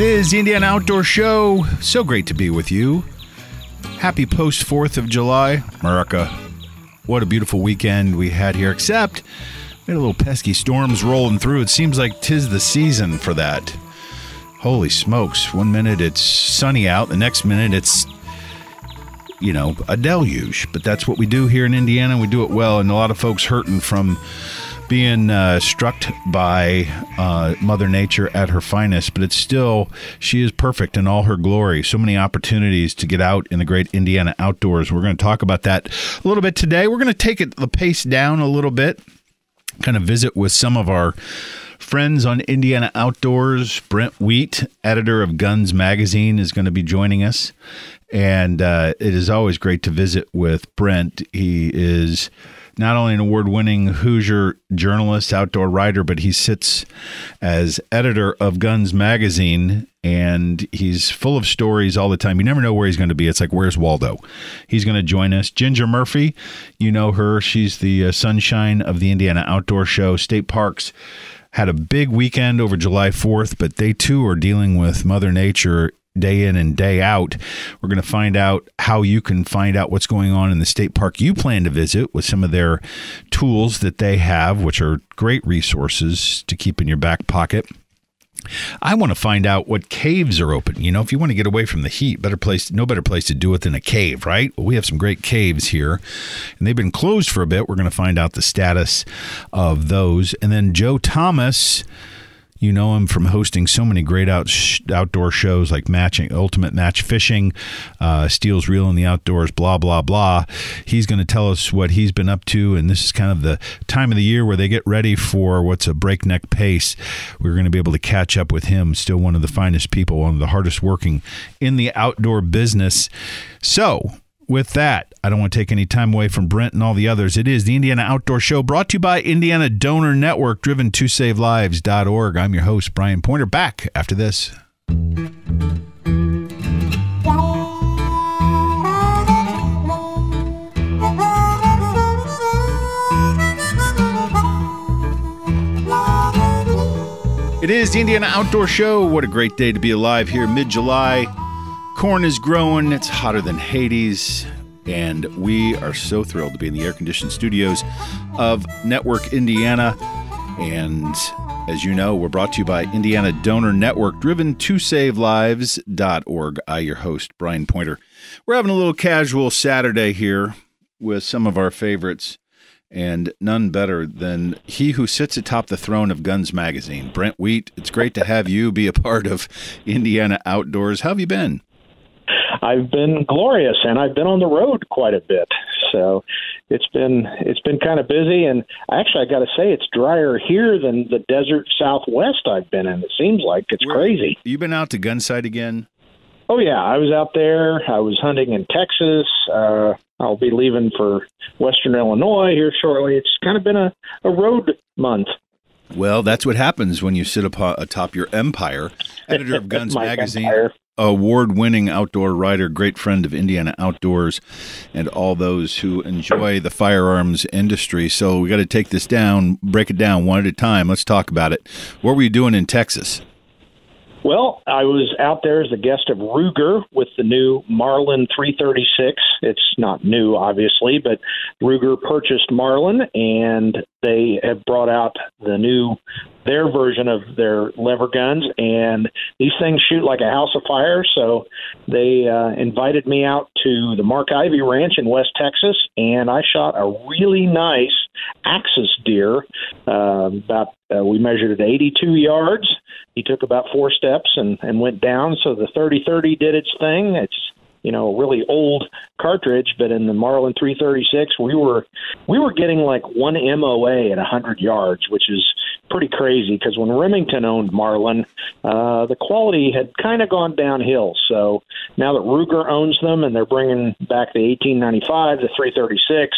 It is the Indiana Outdoor Show. So great to be with you. Happy post 4th of July, America. What a beautiful weekend we had here, except we had a little pesky storms rolling through. It seems like tis the season for that. Holy smokes. One minute it's sunny out, the next minute it's, you know, a deluge. But that's what we do here in Indiana. We do it well, and a lot of folks hurting from being uh, struck by uh, Mother Nature at her finest, but it's still, she is perfect in all her glory. So many opportunities to get out in the great Indiana outdoors. We're going to talk about that a little bit today. We're going to take it the pace down a little bit, kind of visit with some of our friends on Indiana Outdoors. Brent Wheat, editor of Guns Magazine, is going to be joining us. And uh, it is always great to visit with Brent. He is not only an award winning Hoosier journalist, outdoor writer, but he sits as editor of Guns Magazine and he's full of stories all the time. You never know where he's going to be. It's like, where's Waldo? He's going to join us. Ginger Murphy, you know her. She's the uh, sunshine of the Indiana Outdoor Show. State Parks had a big weekend over July 4th, but they too are dealing with Mother Nature day in and day out. We're going to find out how you can find out what's going on in the state park you plan to visit with some of their tools that they have, which are great resources to keep in your back pocket. I want to find out what caves are open. You know, if you want to get away from the heat, better place, no better place to do it than a cave, right? Well, we have some great caves here, and they've been closed for a bit. We're going to find out the status of those, and then Joe Thomas you know him from hosting so many great out outdoor shows like Matching Ultimate Match Fishing, uh, Steele's Reel in the Outdoors, blah blah blah. He's going to tell us what he's been up to, and this is kind of the time of the year where they get ready for what's a breakneck pace. We're going to be able to catch up with him. Still one of the finest people, one of the hardest working in the outdoor business. So with that, I don't want to take any time away from Brent and all the others. It is the Indiana Outdoor Show brought to you by Indiana Donor Network, driven to savelives.org. I'm your host, Brian Pointer, back after this. It is the Indiana Outdoor Show. What a great day to be alive here mid July. Corn is growing. It's hotter than Hades. And we are so thrilled to be in the air conditioned studios of Network Indiana. And as you know, we're brought to you by Indiana Donor Network, driven to save savelives.org. I, your host, Brian Pointer. We're having a little casual Saturday here with some of our favorites, and none better than he who sits atop the throne of Guns Magazine, Brent Wheat. It's great to have you be a part of Indiana Outdoors. How have you been? I've been glorious, and I've been on the road quite a bit. So it's been it's been kind of busy, and actually, I got to say, it's drier here than the desert Southwest I've been in. It seems like it's Where, crazy. You've been out to Gunsite again? Oh yeah, I was out there. I was hunting in Texas. Uh, I'll be leaving for Western Illinois here shortly. It's kind of been a, a road month. Well, that's what happens when you sit atop your empire. Editor of Guns Magazine, empire award winning outdoor writer, great friend of Indiana Outdoors, and all those who enjoy the firearms industry. So we got to take this down, break it down one at a time. Let's talk about it. What were you doing in Texas? Well, I was out there as a guest of Ruger with the new Marlin 336. It's not new, obviously, but Ruger purchased Marlin, and they have brought out the new their version of their lever guns, and these things shoot like a house of fire. So they uh, invited me out to the Mark Ivy Ranch in West Texas, and I shot a really nice axis deer. Uh, about uh, we measured at 82 yards. He took about four steps and, and went down. So the 30-30 did its thing. It's you know, really old cartridge, but in the Marlin 336, we were we were getting like one MOA at 100 yards, which is pretty crazy because when Remington owned Marlin, uh, the quality had kind of gone downhill. So now that Ruger owns them and they're bringing back the 1895, the 336,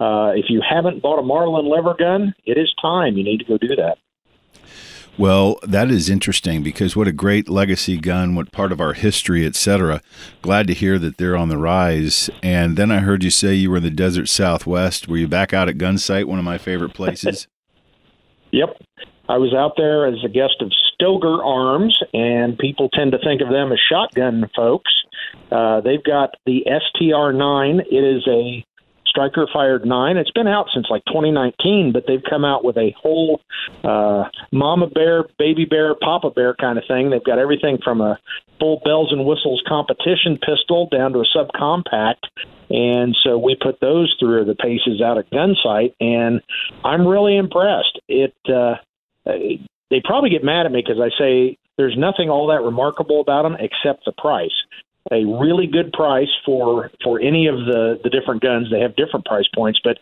uh, if you haven't bought a Marlin lever gun, it is time. You need to go do that. Well, that is interesting because what a great legacy gun, what part of our history, etc. Glad to hear that they're on the rise. And then I heard you say you were in the desert southwest. Were you back out at Gunsite, one of my favorite places? yep. I was out there as a guest of Stoeger Arms, and people tend to think of them as shotgun folks. Uh, they've got the STR 9. It is a Striker fired nine. It's been out since like 2019, but they've come out with a whole uh, mama bear, baby bear, papa bear kind of thing. They've got everything from a full bells and whistles competition pistol down to a subcompact. And so we put those through the paces out at Gunsite, and I'm really impressed. It uh, they probably get mad at me because I say there's nothing all that remarkable about them except the price a really good price for for any of the the different guns. They have different price points, but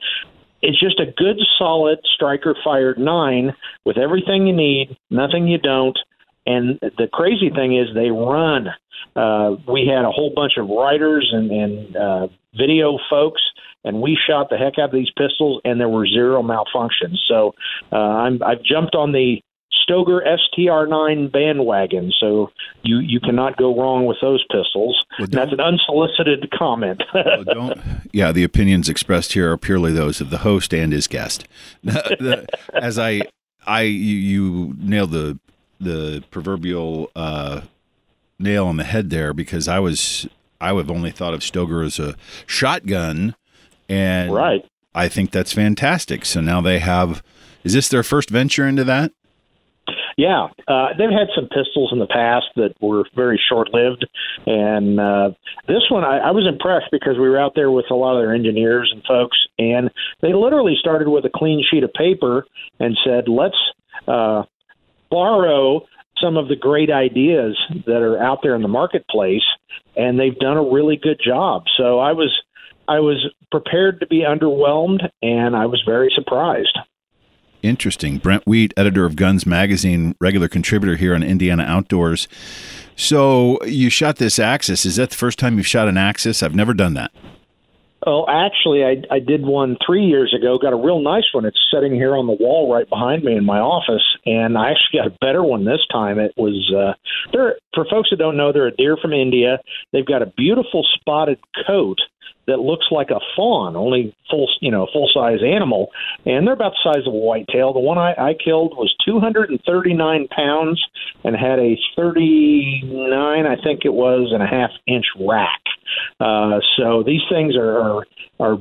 it's just a good solid striker fired nine with everything you need, nothing you don't. And the crazy thing is they run. Uh, we had a whole bunch of writers and, and uh, video folks, and we shot the heck out of these pistols, and there were zero malfunctions. So uh, I'm, I've jumped on the Stoeger STR9 bandwagon, so you you cannot go wrong with those pistols. Well, That's an unsolicited comment. well, yeah, the opinions expressed here are purely those of the host and his guest. As I, I you, you nailed the the proverbial uh, nail on the head there because I was I would have only thought of Stoeger as a shotgun, and right. I think that's fantastic. So now they have. Is this their first venture into that? Yeah, uh, they've had some pistols in the past that were very short lived, and uh, this one I, I was impressed because we were out there with a lot of their engineers and folks, and they literally started with a clean sheet of paper and said, "Let's uh, borrow." Some of the great ideas that are out there in the marketplace, and they've done a really good job. So I was, I was prepared to be underwhelmed, and I was very surprised. Interesting. Brent Wheat, editor of Guns Magazine, regular contributor here on Indiana Outdoors. So you shot this Axis. Is that the first time you've shot an Axis? I've never done that. Oh, actually, I, I did one three years ago. Got a real nice one. It's sitting here on the wall right behind me in my office, and I actually got a better one this time. It was uh, they're for folks that don't know, they're a deer from India. They've got a beautiful spotted coat that looks like a fawn, only full, you know, full size animal, and they're about the size of a whitetail. The one I, I killed was 239 pounds and had a 39, I think it was, and a half inch rack. Uh, so these things are are, are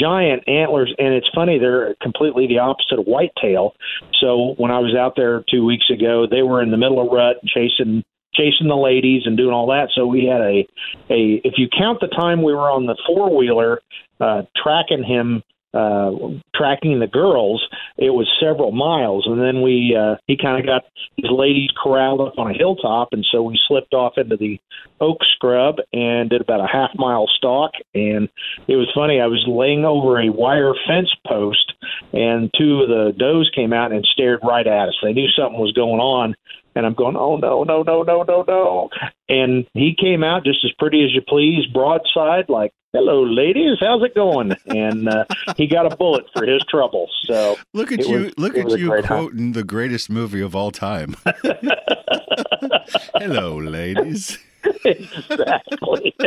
giant antlers, and it's funny they're completely the opposite of whitetail. So when I was out there two weeks ago, they were in the middle of rut chasing chasing the ladies and doing all that. So we had a a if you count the time we were on the four wheeler uh, tracking him uh, tracking the girls, it was several miles, and then we uh, he kind of got his ladies corralled up on a hilltop, and so we slipped off into the oak scrub and did about a half mile stalk, and it was funny. I was laying over a wire fence post, and two of the does came out and stared right at us. They knew something was going on, and I'm going, oh no, no, no, no, no, no. And he came out just as pretty as you please, broadside, like, hello, ladies, how's it going? And uh, he got a bullet for his trouble. So look at you, was, look at you quoting hunt. the greatest movie of all time. hello, ladies. exactly.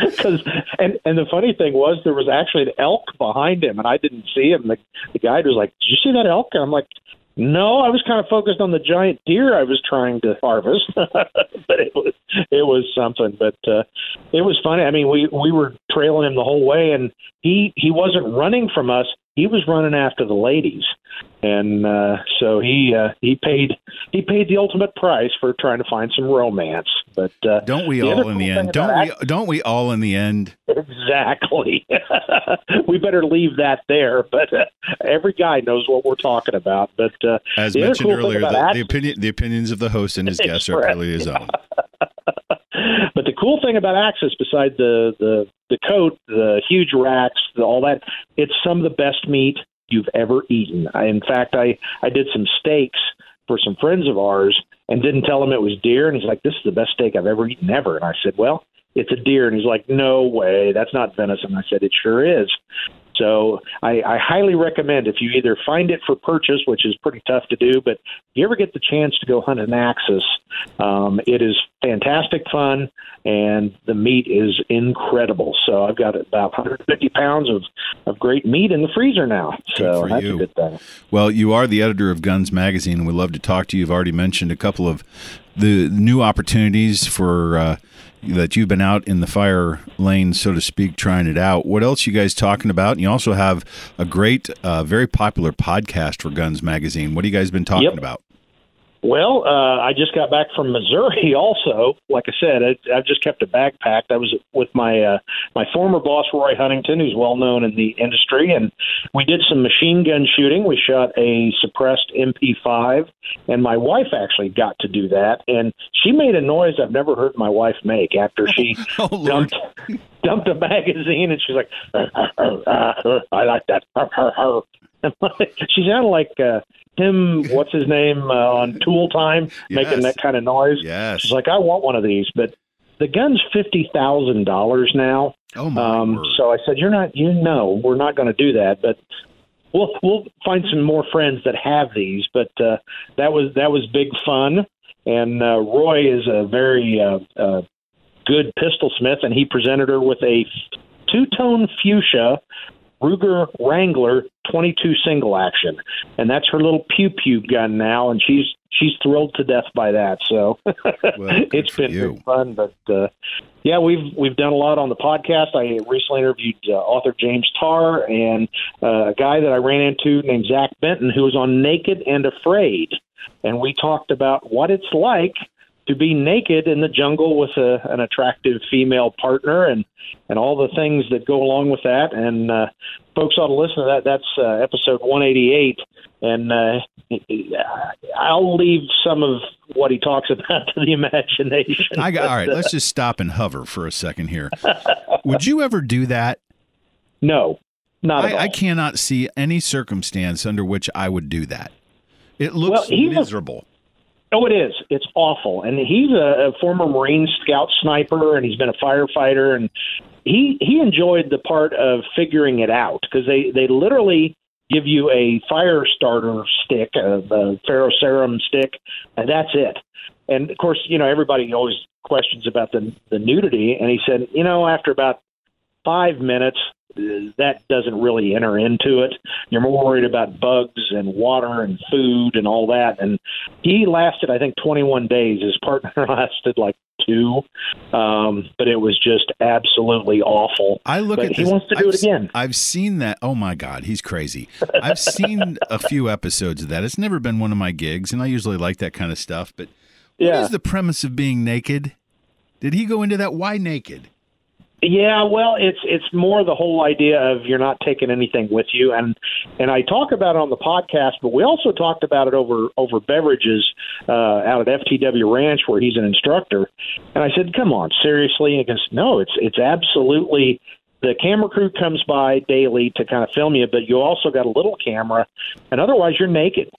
Because and and the funny thing was there was actually an elk behind him, and I didn't see him. The, the guide was like, "Did you see that elk?" And I'm like, no, I was kind of focused on the giant deer I was trying to harvest, but it was it was something. But uh, it was funny. I mean, we we were trailing him the whole way, and he he wasn't running from us. He was running after the ladies, and uh, so he uh, he paid he paid the ultimate price for trying to find some romance. But uh, don't we all in the end? Don't we? Don't we all in the end? Exactly. we better leave that there. But uh, every guy knows what we're talking about. But uh, As mentioned cool earlier, the, the opinion, the opinions of the host and his guests are clearly his own. but the cool thing about Axis, beside the the the coat, the huge racks, the, all that, it's some of the best meat you've ever eaten. I, in fact, I I did some steaks for some friends of ours and didn't tell him it was deer, and he's like, "This is the best steak I've ever eaten ever." And I said, "Well." It's a deer, and he's like, "No way, that's not venison." I said, "It sure is." So I, I highly recommend if you either find it for purchase, which is pretty tough to do, but if you ever get the chance to go hunt an axis, um, it is fantastic fun, and the meat is incredible. So I've got about 150 pounds of, of great meat in the freezer now. So that's you. a good thing. Well, you are the editor of Guns Magazine, and we'd love to talk to you. You've already mentioned a couple of the new opportunities for uh, that you've been out in the fire lane, so to speak, trying it out. What else you guys talking about? And you also have a great, uh, very popular podcast for Guns Magazine. What have you guys been talking Yep. about? Well, uh, I just got back from Missouri. Also, like I said, I, I've just kept a backpack. I was with my uh, my former boss Roy Huntington, who's well known in the industry, and we did some machine gun shooting. We shot a suppressed MP5, and my wife actually got to do that, and she made a noise I've never heard my wife make after she Oh, dumped dumped a magazine, and she's like, "I like that." she sounded like uh, him. What's his name uh, on Tool Time, making that kind of noise. Yes. She's like, "I want one of these," but the gun's fifty thousand dollars now. Oh my Um, word. so I said, "You're not. You know, we're not going to do that." But we'll we'll find some more friends that have these. But uh, that was that was big fun. And uh, Roy is a very uh, uh, good pistol smith, and he presented her with a two tone fuchsia Ruger Wrangler 22 single action, and that's her little pew pew gun now, and she's she's thrilled to death by that. So good it's been you. fun, but uh, yeah, we've we've done a lot on the podcast. I recently interviewed uh, author James Tarr and uh, a guy that I ran into named Zach Benton, who was on Naked and Afraid, and we talked about what it's like to be naked in the jungle with a, an attractive female partner and and all the things that go along with that. And uh, folks ought to listen to that. That's uh, episode 188. And uh, I'll leave some of what he talks about to the imagination. I got, all right, uh, let's just stop and hover for a second here. Would you ever do that? no, not at all. I, I cannot see any circumstance under which I would do that. It looks Well, miserable. Oh, it is. It's awful. And he's a, a former Marine Scout sniper, and he's been a firefighter, and he he enjoyed the part of figuring it out because they they literally give you a fire starter stick, a, a ferrocerium stick, and that's it. And of course, you know everybody always questions about the the nudity, and he said, you know, after about five minutes, that doesn't really enter into it. You're more worried about bugs and water and food and all that. And he lasted, I think, 21 days. His partner lasted like two, um, but it was just absolutely awful. I look But at he this. wants to do I've, it again. I've seen that. Oh my God, he's crazy. I've seen a few episodes of that. It's never been one of my gigs, and I usually like that kind of stuff. But what is Yeah. the premise of being naked? Did he go into that? Why naked? Yeah, well, it's it's more the whole idea of you're not taking anything with you, and and I talk about it on the podcast, but we also talked about it over over beverages uh, out at FTW Ranch where he's an instructor, and I said, "Come on, seriously?" And he goes, "No, it's it's absolutely." The camera crew comes by daily to kind of film you, but you also got a little camera, and otherwise you're naked.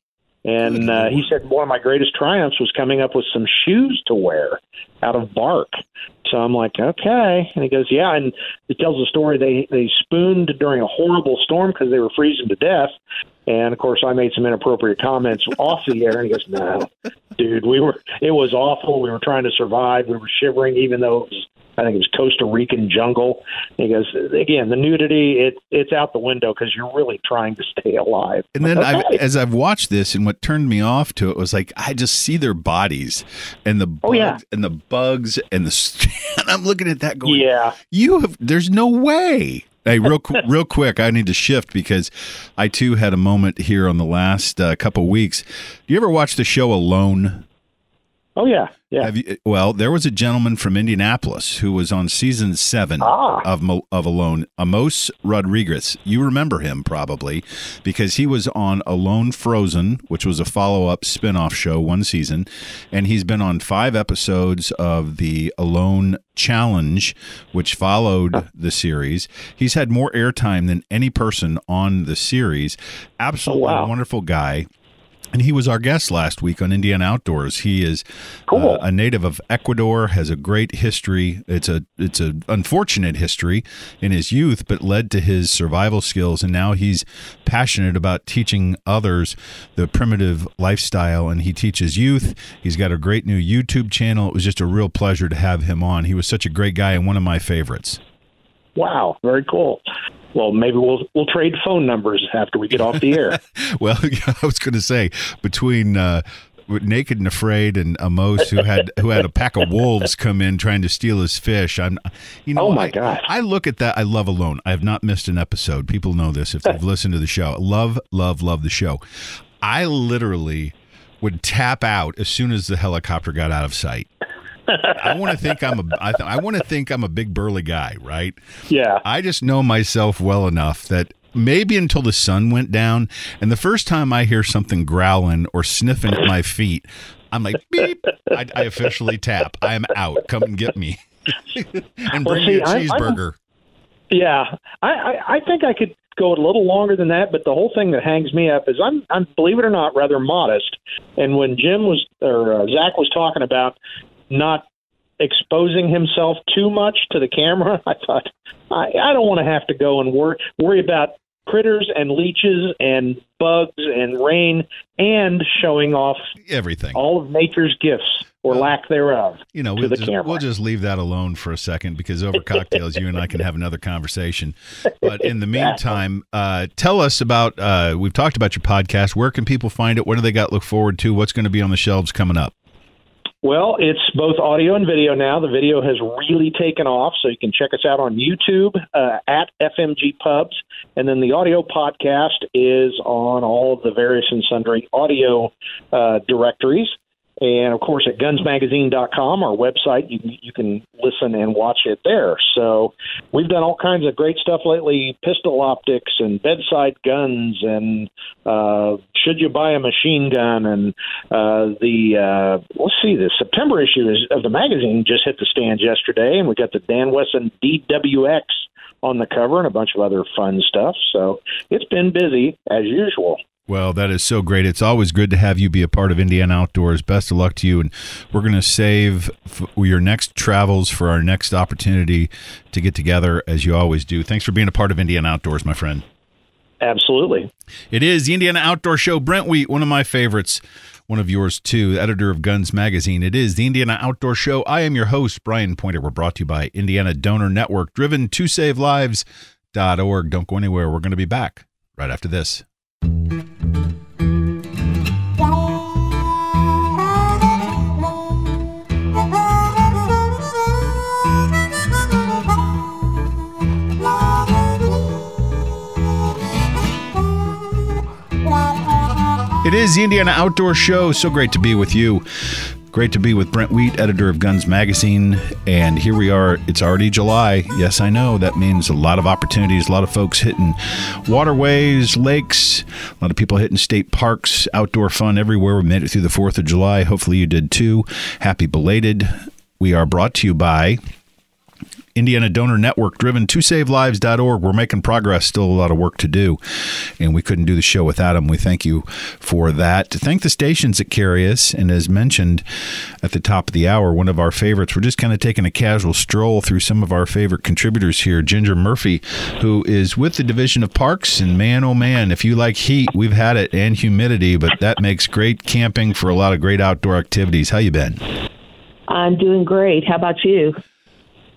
And uh, he said one of my greatest triumphs was coming up with some shoes to wear out of bark. So I'm like, okay. And he goes, yeah. And he tells the story they they spooned during a horrible storm because they were freezing to death. And of course, I made some inappropriate comments off the air. And he goes, no, dude, we were. It was awful. We were trying to survive. We were shivering, even though it was. I think it was Costa Rican jungle. And he goes, again, the nudity, it it's out the window because you're really trying to stay alive. And then I've, as I've watched this, and what turned me off to it was like I just see their bodies and the Oh, yeah. bugs and the bugs and the. And I'm looking at that going, yeah. You have. There's no way. Hey, real real quick, I need to shift because I too had a moment here on the last uh, couple weeks. Do you ever watch the show Alone? Oh yeah. Yeah. Have you, well, there was a gentleman from Indianapolis who was on season seven Ah. of of Alone, Amos Rodriguez. You remember him probably because he was on Alone Frozen, which was a follow up spin off show, one season, and he's been on five episodes of the Alone Challenge, which followed the series. He's had more airtime than any person on the series. Absolutely Oh, wow. wonderful guy. And he was our guest last week on Indian Outdoors. He is Cool. uh, a native of Ecuador, has a great history. It's a it's a unfortunate history in his youth, but led to his survival skills. And now he's passionate about teaching others the primitive lifestyle. And he teaches youth. He's got a great new YouTube channel. It was just a real pleasure to have him on. He was such a great guy and one of my favorites. Wow, very cool. Well, maybe we'll we'll trade phone numbers after we get off the air. Well, I was going to say between uh, Naked and Afraid and Amos, who had who had a pack of wolves come in trying to steal his fish. I'm, you know, Oh, my I, gosh. I look at that. I love Alone. I have not missed an episode. People know this if they've listened to the show. Love, love, love the show. I literally would tap out as soon as the helicopter got out of sight. I want to think I'm a. I, th- I want to think I'm a big burly guy, right? yeah. I just know myself well enough that maybe until the sun went down, and the first time I hear something growling or sniffing at my feet, I'm like, beep. I, I officially tap. I am out. Come and get me. and Well, bring me see, a I- I'm- cheeseburger. Yeah, I, I I think I could go a little longer than that, but the whole thing that hangs me up is I'm I'm believe it or not rather modest. And when Jim was or uh, Zach was talking about not exposing himself too much to the camera, I thought I I don't want to have to go and worry worry about critters and leeches and bugs and rain and showing off Everything. all of nature's gifts or lack thereof. you know, we'll just, we'll just leave that alone for a second because over cocktails, you and I can have another conversation. But in the meantime, uh, tell us about. Uh, we've talked about your podcast. Where can people find it? What do they got to look forward to? What's going to be on the shelves coming up? Well, it's both audio and video now. The video has really taken off, so you can check us out on YouTube uh, at FMG Pubs, and then the audio podcast is on all of the various and sundry audio uh, directories. And of course, at gunsmagazine.com, our website, you you can listen and watch it there. So we've done all kinds of great stuff lately pistol optics and bedside guns, and uh, should you buy a machine gun? And uh, the, uh, let's see, the September issue is, of the magazine just hit the stands yesterday, and we got the Dan Wesson DWX on the cover and a bunch of other fun stuff. So it's been busy as usual. Well, that is so great. It's always good to have you be a part of Indiana Outdoors. Best of luck to you. And we're going to save f- your next travels for our next opportunity to get together, as you always do. Thanks for being a part of Indiana Outdoors, my friend. Absolutely. It is the Indiana Outdoor Show. Brent Wheat, one of my favorites, one of yours too, editor of Guns Magazine. It is the Indiana Outdoor Show. I am your host, Brian Pointer. We're brought to you by Indiana Donor Network, driven to save lives.org. Don't go anywhere. We're going to be back right after this. It is the Indiana Outdoor Show. So great to be with you. Great to be with Brent Wheat, editor of Guns Magazine. And here we are. It's already July. Yes, I know. That means a lot of opportunities, a lot of folks hitting waterways, lakes, a lot of people hitting state parks, outdoor fun everywhere. We made it through the 4th of July. Hopefully you did too. Happy belated. We are brought to you by Indiana Donor Network, driven to savelives.org. We're making progress, still a lot of work to do, and we couldn't do the show without them. We thank you for that. To thank the stations that carry us, and as mentioned at the top of the hour, one of our favorites, we're just kind of taking a casual stroll through some of our favorite contributors here. Ginger Murphy, who is with the Division of Parks, and man, oh man, if you like heat, we've had it, and humidity, but that makes great camping for a lot of great outdoor activities. How you been? I'm doing great. How about you?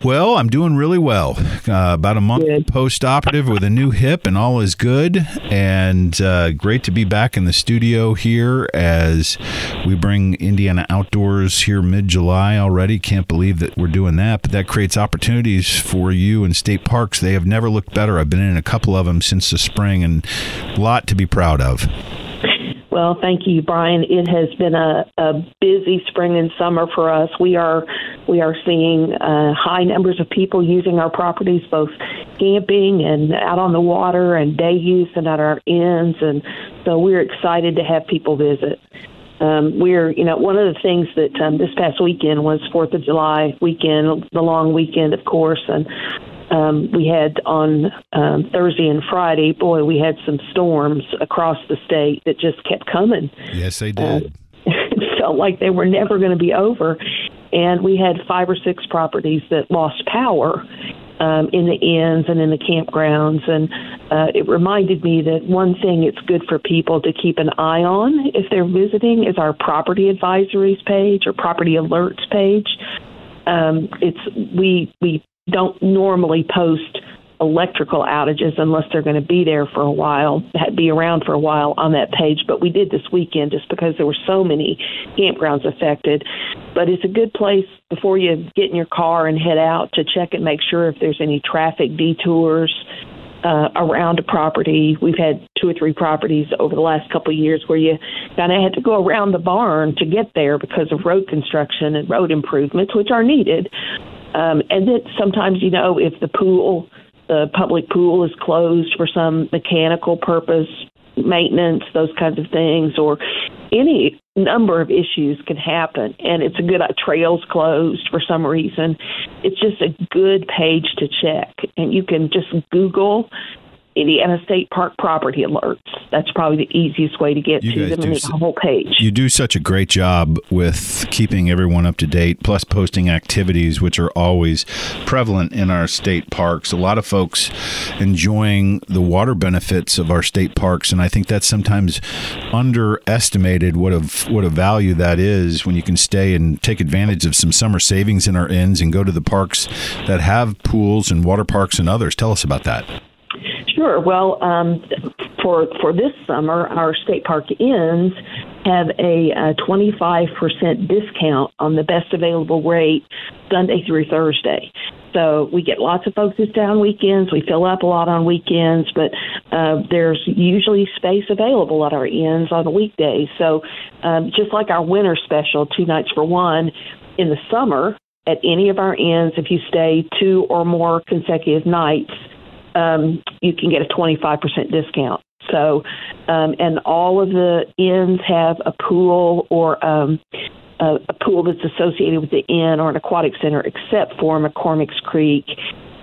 Well, I'm doing really well. Uh, about a month Good. post operative with a new hip, and all is good. And uh, great to be back in the studio here as we bring Indiana Outdoors here mid July already. Can't believe that we're doing that, but that creates opportunities for you in state parks. They have never looked better. I've been in a couple of them since the spring, and a lot to be proud of. Well, thank you, Brian. It has been a, a busy spring and summer for us. We are we are seeing uh, high numbers of people using our properties, both camping and out on the water, and day use and at our inns, and so we're excited to have people visit. Um, we're, you know, one of the things that um, this past weekend was Fourth of July weekend, the long weekend, of course, and um, we had on um, Thursday and Friday, boy, we had some storms across the state that just kept coming. Yes, they did. Uh, it felt like they were never going to be over. And we had five or six properties that lost power um, in the inns and in the campgrounds. And uh, it reminded me that one thing it's good for people to keep an eye on if they're visiting is our property advisories page or property alerts page. Um, it's we we don't normally post electrical outages unless they're going to be there for a while, be around for a while on that page. But we did this weekend just because there were so many campgrounds affected. But it's a good place before you get in your car and head out to check and make sure if there's any traffic detours. Uh, around a property, we've had two or three properties over the last couple of years where you kind of had to go around the barn to get there because of road construction and road improvements, which are needed. Um, and then sometimes, you know, if the pool, the public pool is closed for some mechanical purpose, maintenance, those kinds of things, or any number of issues can happen. And it's a good uh, trails closed for some reason. It's just a good page to check, and you can just Google Indiana State Park property alerts. That's probably the easiest way to get you to them in the whole page. You do such a great job with keeping everyone up to date, plus posting activities which are always prevalent in our state parks. A lot of folks enjoying the water benefits of our state parks, and I think that's sometimes underestimated what a what a value that is when you can stay and take advantage of some summer savings in our inns and go to the parks that have pools and water parks and others. Tell us about that. Sure. Well, um, for for this summer, our state park inns have a, a 25% discount on the best available rate Sunday through Thursday. So we get lots of folks stay on weekends. We fill up a lot on weekends, but uh, there's usually space available at our inns on the weekdays. So um, just like our winter special, two nights for one, in the summer at any of our inns, if you stay two or more consecutive nights, um, you can get a 25% discount. So, um, and all of the inns have a pool or um, a, a pool that's associated with the inn or an aquatic center, except for McCormick's Creek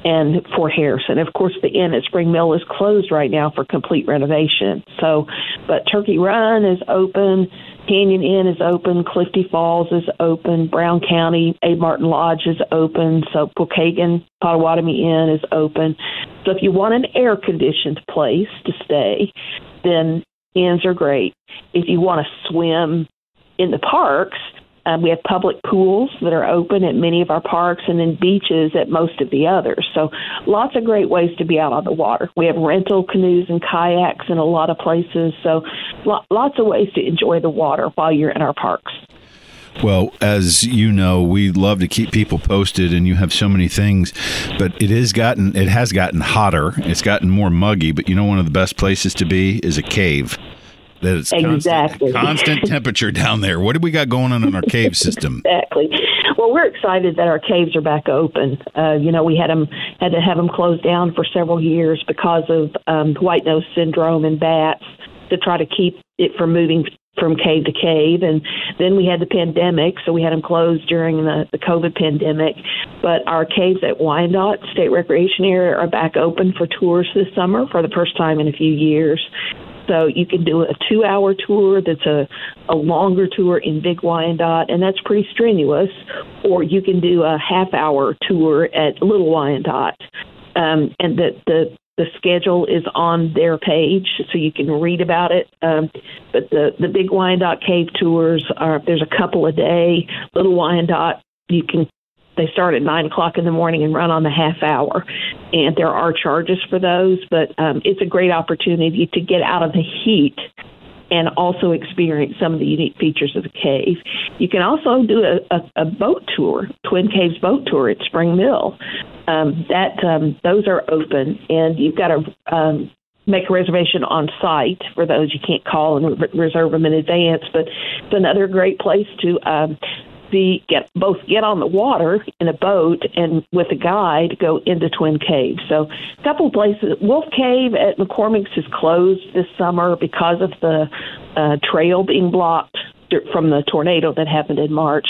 and Fort Harrison. Of course, the inn at Spring Mill is closed right now for complete renovation. So, but Turkey Run is open. Canyon Inn is open, Clifty Falls is open, Brown County Abe Martin Lodge is open, so Pokagon Potawatomi Inn is open. So if you want an air conditioned place to stay, then inns are great. If you want to swim in the parks, um, we have public pools that are open at many of our parks and then beaches at most of the others. So lots of great ways to be out on the water. We have rental canoes and kayaks in a lot of places. So lots of ways to enjoy the water while you're in our parks. Well, as you know, we love to keep people posted, and you have so many things. But it has gotten it has gotten hotter. It's gotten more muggy. But you know, one of the best places to be is a cave that it's exactly. constant, constant temperature down there. What do we got going on in our cave system? exactly. Well, we're excited that our caves are back open. Uh, you know, we had them had to have them closed down for several years because of um, white nose syndrome in bats to try to keep it from moving from cave to cave. And then we had the pandemic, so we had them closed during the, the COVID pandemic. But our caves at Wyandotte State Recreation Area are back open for tours this summer for the first time in a few years. So you can do a two hour tour that's a, a longer tour in Big Wyandotte, and that's pretty strenuous, or you can do a half hour tour at Little Wyandotte. Um, and the, the the schedule is on their page, so you can read about it. Um, but the the Big Wyandotte Cave tours are there's a couple a day. Little Wyandotte you can they start at nine o'clock in the morning and run on the half hour, and there are charges for those. But um, it's a great opportunity to get out of the heat and also experience some of the unique features of the cave. You can also do a, a, a boat tour, Twin Caves boat tour at Spring Mill. Um, that um, those are open, and you've got to um, make a reservation on site for those you can't call and re- reserve them in advance. But it's another great place to um, the get both get on the water in a boat and with a guide go into Twin Cave. So a couple places. Wolf Cave at McCormick's is closed this summer because of the uh, trail being blocked from the tornado that happened in March.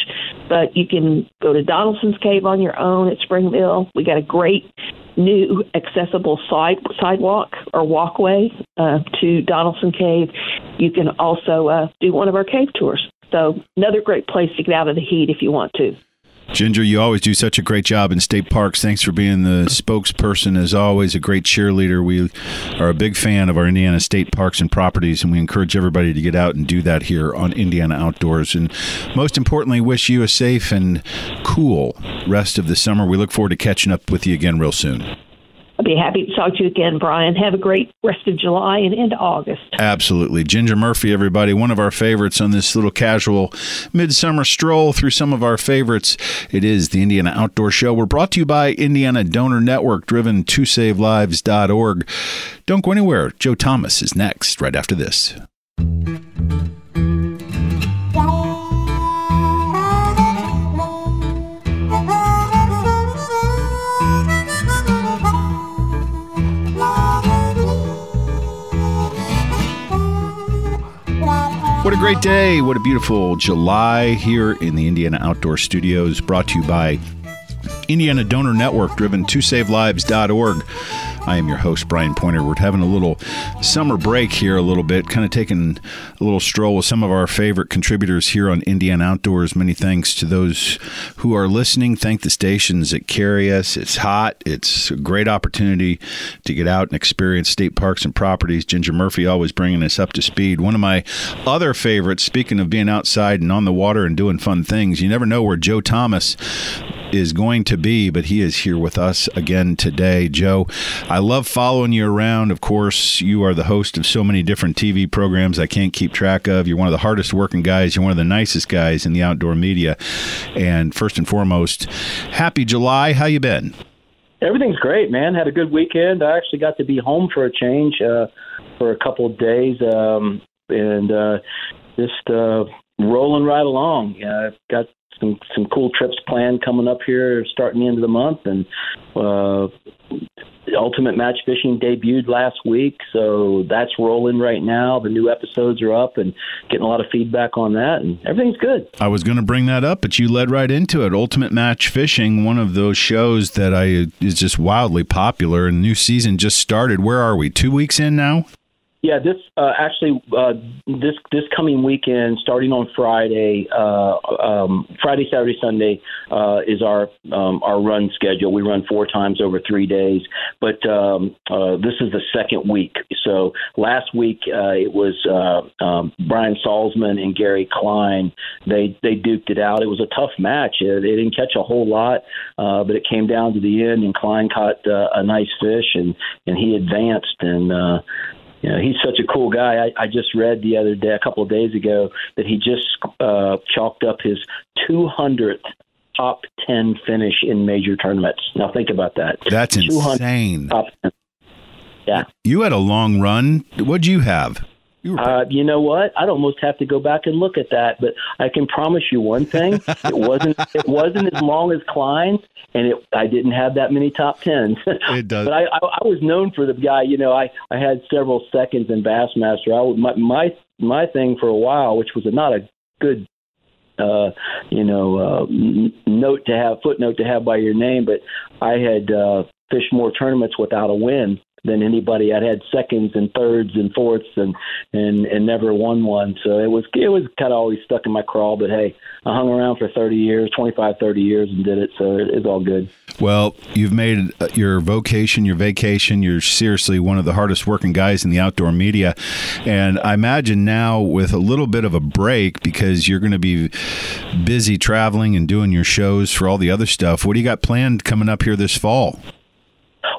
But you can go to Donaldson's Cave on your own at Spring Mill. We got a great new accessible side sidewalk or walkway uh, to Donaldson Cave. You can also uh, do one of our cave tours. So another great place to get out of the heat if you want to. Ginger, you always do such a great job in state parks. Thanks for being the spokesperson, as always, a great cheerleader. We are a big fan of our Indiana state parks and properties, and we encourage everybody to get out and do that here on Indiana Outdoors. And most importantly, wish you a safe and cool rest of the summer. We look forward to catching up with you again real soon. I'll be happy to talk to you again, Brian. Have a great rest of July and into August. Absolutely. Ginger Murphy, everybody, one of our favorites on this little casual midsummer stroll through some of our favorites. It is the Indiana Outdoor Show. We're brought to you by Indiana Donor Network, driven to savelives.org. Don't go anywhere. Joe Thomas is next, right after this. Great day. What a beautiful July here in the Indiana Outdoor Studios, brought to you by Indiana Donor Network, driven to savelives.org. I am your host, Brian Pointer. We're having a little summer break here, a little bit, kind of taking a little stroll with some of our favorite contributors here on Indiana Outdoors. Many thanks to those who are listening. Thank the stations that carry us. It's hot. It's a great opportunity to get out and experience state parks and properties. Ginger Murphy always bringing us up to speed. One of my other favorites, speaking of being outside and on the water and doing fun things, you never know where Joe Thomas is going to be, but he is here with us again today. Joe, I love following you around. Of course, you are the host of so many different TV programs I can't keep track of. You're one of the hardest working guys. You're one of the nicest guys in the outdoor media. And first and foremost, happy July. How you been? Everything's great, man. Had a good weekend. I actually got to be home for a change uh, for a couple of days, um, and uh, just uh, rolling right along. Uh, got some some cool trips planned coming up here starting the end of the month. And uh ultimate match fishing debuted last week so that's rolling right now. The new episodes are up and getting a lot of feedback on that and everything's good. I was going to bring that up but you led right into it. Ultimate match fishing one of those shows that i is just wildly popular and new season just started. Where are we? Two weeks in now yeah, this uh, actually uh, this this coming weekend, starting on Friday, uh, um, Friday, Saturday, Sunday uh, is our um, our run schedule. We run four times over three days, but um, uh, this is the second week. So last week uh, it was uh, um, Brian Salzman and Gary Klein. They they duked it out. It was a tough match. It, it didn't catch a whole lot, uh, but it came down to the end, and Klein caught uh, a nice fish, and and he advanced and you know, he's such a cool guy. I, I just read the other day, a couple of days ago, that he just uh, chalked up his 200th top 10 finish in major tournaments. Now think about that. That's insane. Top 10. Yeah. You had a long run. What'd you have? You, uh, you know what? I'd almost have to go back and look at that, but I can promise you one thing: it wasn't it wasn't as long as Klein's, and it I didn't have that many top tens. It does. but I, I I was known for the guy. You know, I I had several seconds in Bassmaster. I my my my thing for a while, which was not a good uh, you know, uh, note to have, footnote to have by your name, but I had uh, fished more tournaments without a win than anybody. I'd had seconds and thirds and fourths and and and never won one. So it was it was kind of always stuck in my crawl. But hey, I hung around for 30 years, 25, 30 years, and did it. So it, it's all good. Well, you've made uh, your vocation, your vacation. You're seriously one of the hardest working guys in the outdoor media, and I imagine now with a little bit of a break because you're going to be busy traveling and doing your shows for all the other stuff. What do you got planned coming up here this fall?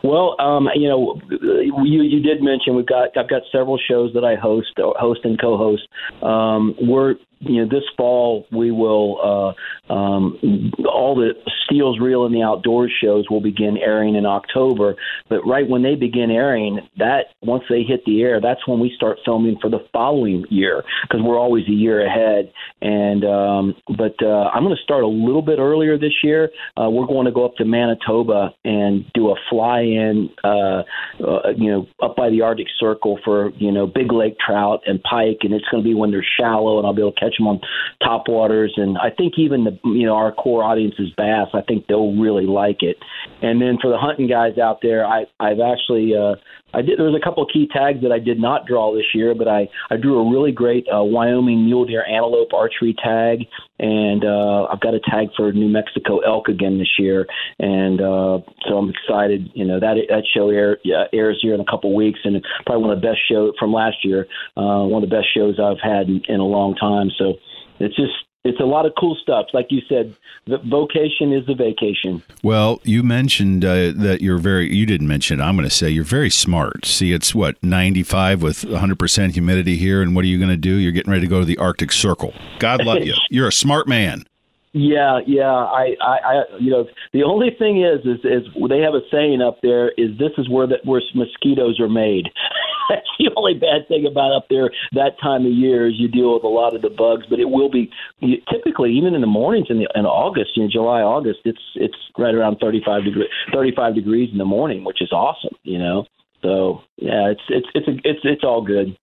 Well, um, you know, you you did mention we've got I've got several shows that I host, host and co-host. Um, we're you know this fall we will uh, um, all the Steel's Reel and the outdoors shows will begin airing in October. But right when they begin airing, that once they hit the air, that's when we start filming for the following year because we're always a year ahead. And um, but uh, I'm going to start a little bit earlier this year. Uh, we're going to go up to Manitoba and do a fly-in, uh, uh, you know, up by the Arctic Circle for you know big lake trout and pike, and it's going to be when they're shallow, and I'll be able to catch them on top waters. And I think even the you know our core audience is bass. I think they'll really like it. And then for the hunting guys out there, I I've actually uh, I did. There was a couple key tags that I did not draw this year, but I I drew a really great uh, Wyoming mule deer antelope archery tag, and uh, I've got a tag for New Mexico elk again this year, and uh, so I'm excited. You know that that show air, yeah, airs here in a couple weeks, and probably one of the best shows from last year. Uh, one of the best shows I've had in, in a long time. So it's just it's a lot of cool stuff. Like you said, the vocation is the vacation. Well, you mentioned uh, that you're very, you didn't mention it. I'm going to say you're very smart. See, it's what, 95 with 100% humidity here. And what are you going to do? You're getting ready to go to the Arctic Circle. God love you. You're a smart man. Yeah, yeah. I, I, I, you know, the only thing is, is, is they have a saying up there: is this is where the, where mosquitoes are made. That's the only bad thing about up there that time of year is you deal with a lot of the bugs. But it will be you, typically even in the mornings in, the, in August, in July, August, it's it's right around thirty five degree thirty five degrees in the morning, which is awesome. You know, so yeah, it's it's it's a, it's it's all good.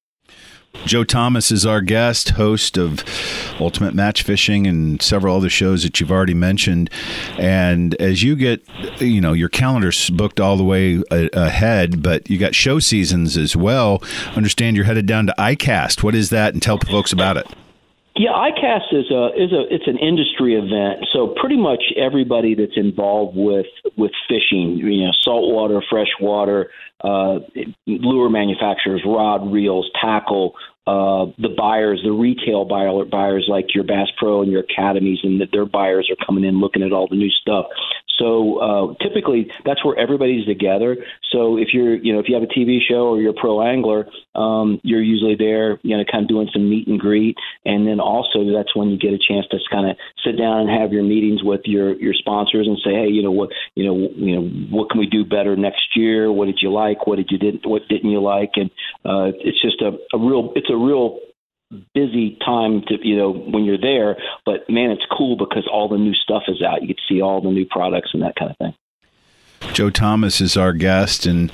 Joe Thomas is our guest, host of Ultimate Match Fishing and several other shows that you've already mentioned. And as you get, you know, your calendar's booked all the way uh, ahead, but you got show seasons as well. Understand you're headed down to ICAST. What is that? And tell folks about it. Yeah, ICAST is a is a it's an industry event. So pretty much everybody that's involved with with fishing, you know, saltwater, freshwater, uh, lure manufacturers, rod, reels, tackle, uh, the buyers, the retail buyer, buyers like your Bass Pro and your academies, and that their buyers are coming in looking at all the new stuff. So uh, typically, that's where everybody's together. So if you're, you know, if you have a TV show or you're a pro angler, um, you're usually there, you know, kind of doing some meet and greet, and then also that's when you get a chance to kind of sit down and have your meetings with your your sponsors and say, hey, you know what, you know, you know, what can we do better next year? What did you like? What did you didn't? What didn't you like? And uh, it's just a, a real, it's a real busy time to you know when you're there but man it's cool because all the new stuff is out. You can see all the new products and that kind of thing Joe Thomas is our guest, and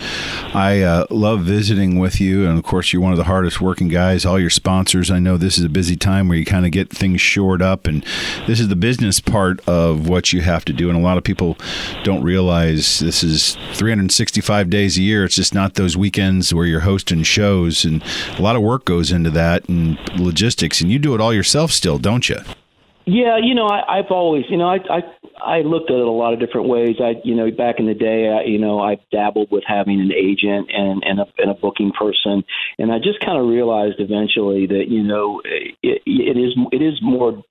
I uh, love visiting with you. And of course, you're one of the hardest working guys. All your sponsors, I know this is a busy time where you kind of get things shored up, and this is the business part of what you have to do. And a lot of people don't realize this is 365 days a year. It's just not those weekends where you're hosting shows, and a lot of work goes into that and logistics. And you do it all yourself still, don't you? Yeah, you know, I, I've always, you know, I, I I looked at it a lot of different ways. I, you know, back in the day, I, you know, I dabbled with having an agent and and a, and a booking person, and I just kind of realized eventually that you know it, it is it is more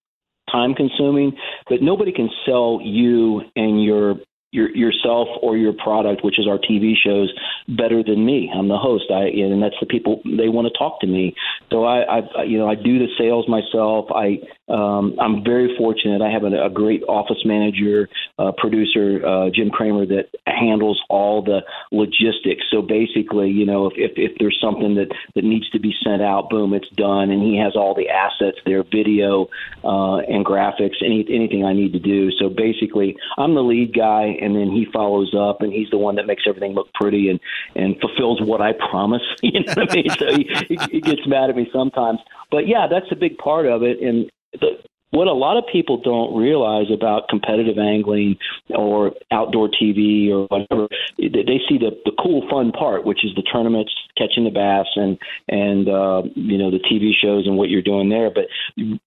time consuming, but nobody can sell you and your your, yourself or your product, which is our TV shows, better than me. I'm the host. I and that's the people they want to talk to me. So I, I you know, I do the sales myself. I um, I'm very fortunate. I have a, a great office manager, uh, producer, uh, Jim Kramer, that handles all the logistics. So basically, you know, if, if, if there's something that, that needs to be sent out, boom, it's done. And he has all the assets there, video uh, and graphics, any, anything I need to do. So basically, I'm the lead guy, and then he follows up, and he's the one that makes everything look pretty and, and fulfills what I promise. You know what I mean? So he, he gets mad at me sometimes. But yeah, that's a big part of it. And the, what a lot of people don't realize about competitive angling or outdoor TV or whatever, they see the the cool fun part, which is the tournaments, catching the bass, and and uh, you know the TV shows and what you're doing there. But the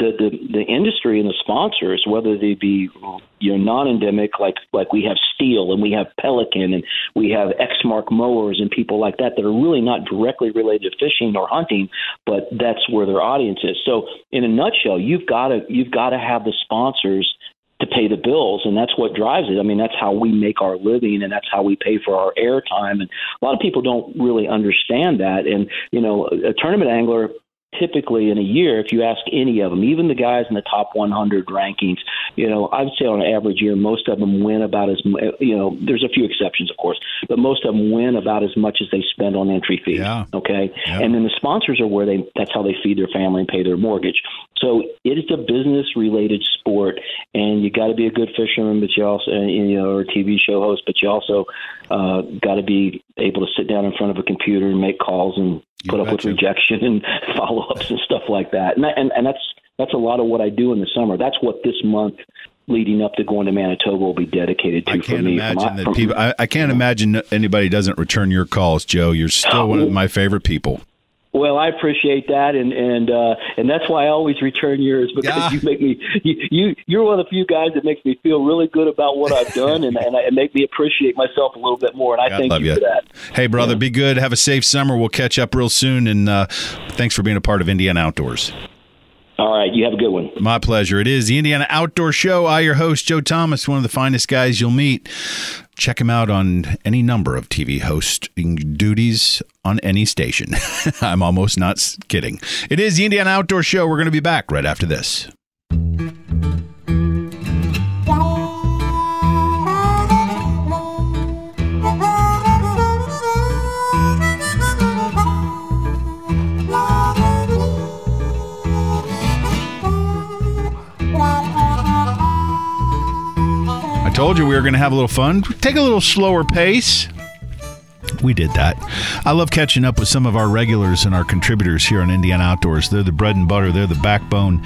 the the industry and the sponsors, whether they be you know non-endemic like like we have Stihl and we have Pelican and we have Exmark mowers and people like that that are really not directly related to fishing or hunting, but that's where their audience is. So in a nutshell, you've got to you've got to have the sponsors to pay the bills and that's what drives it. I mean, that's how we make our living and that's how we pay for our airtime and a lot of people don't really understand that and you know, a tournament angler typically in a year, if you ask any of them, even the guys in the top 100 rankings, you know, I would say on an average year, most of them win about as you know. There's a few exceptions, of course, but most of them win about as much as they spend on entry fees. Yeah. Okay, yeah. and then the sponsors are where they that's how they feed their family and pay their mortgage. So it is a business related sport, and you got to be a good fisherman, but you also you know, or a TV show host, but you also uh, got to be able to sit down in front of a computer and make calls and you put up with you. rejection and follow ups and stuff like that. And, and and that's that's a lot of what I do in the summer. That's what this month leading up to going to Manitoba will be dedicated to I can't for me. Imagine that people, I, I, can't imagine anybody doesn't return your calls, Joe. You're still one of my favorite people. Well, I appreciate that, and and uh, and that's why I always return yours because you make me you, you you're one of the few guys that makes me feel really good about what I've done, and and I, make me appreciate myself a little bit more. And I thank you, you, for that. Hey, brother, yeah. be good. Have a safe summer. We'll catch up real soon, and uh, thanks for being a part of Indiana Outdoors. All right, you have a good one. My pleasure. It is the Indiana Outdoor Show. I, your host, Joe Thomas, one of the finest guys you'll meet. Check him out on any number of TV hosting duties on any station. I'm almost not kidding. It is the Indiana Outdoor Show. We're going to be back right after this. Told you we were going to have a little fun. Take a little slower pace. We did that. I love catching up with some of our regulars and our contributors here on Indiana Outdoors. They're the bread and butter, they're the backbone.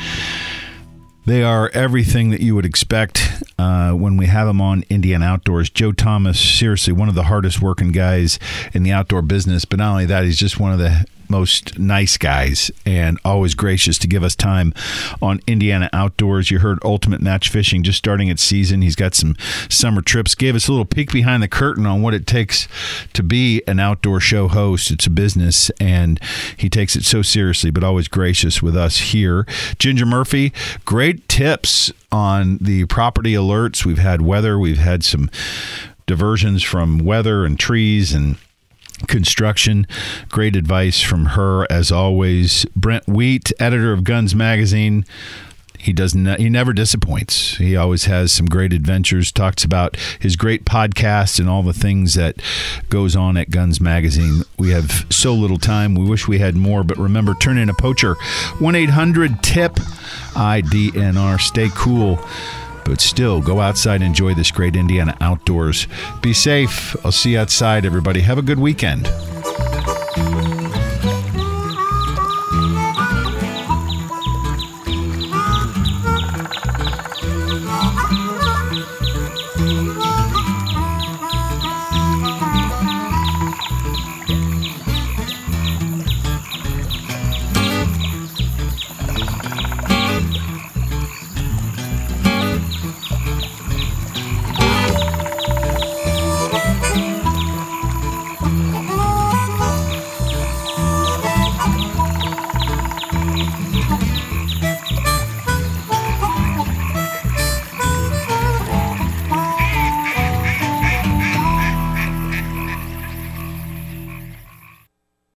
They are everything that you would expect uh, when we have them on Indiana Outdoors. Joe Thomas, seriously, one of the hardest working guys in the outdoor business. But not only that, he's just one of the most nice guys and always gracious to give us time on Indiana Outdoors. You heard Ultimate Match Fishing just starting its season. He's got some summer trips. Gave us a little peek behind the curtain on what it takes to be an outdoor show host. It's a business, and he takes it so seriously, but always gracious with us here. Ginger Murphy, great tips on the property alerts. We've had weather, we've had some diversions from weather and trees and construction. Great advice from her as always. Brent Wheat, editor of Guns Magazine. He does not, he never disappoints. He always has some great adventures. Talks about his great podcast and all the things that goes on at Guns Magazine. We have so little time. We wish we had more, but remember, turn in a poacher. 1 800 TIP IDNR. Stay cool but still go outside and enjoy this great Indiana outdoors. Be safe. I'll see you outside, everybody. Have a good weekend.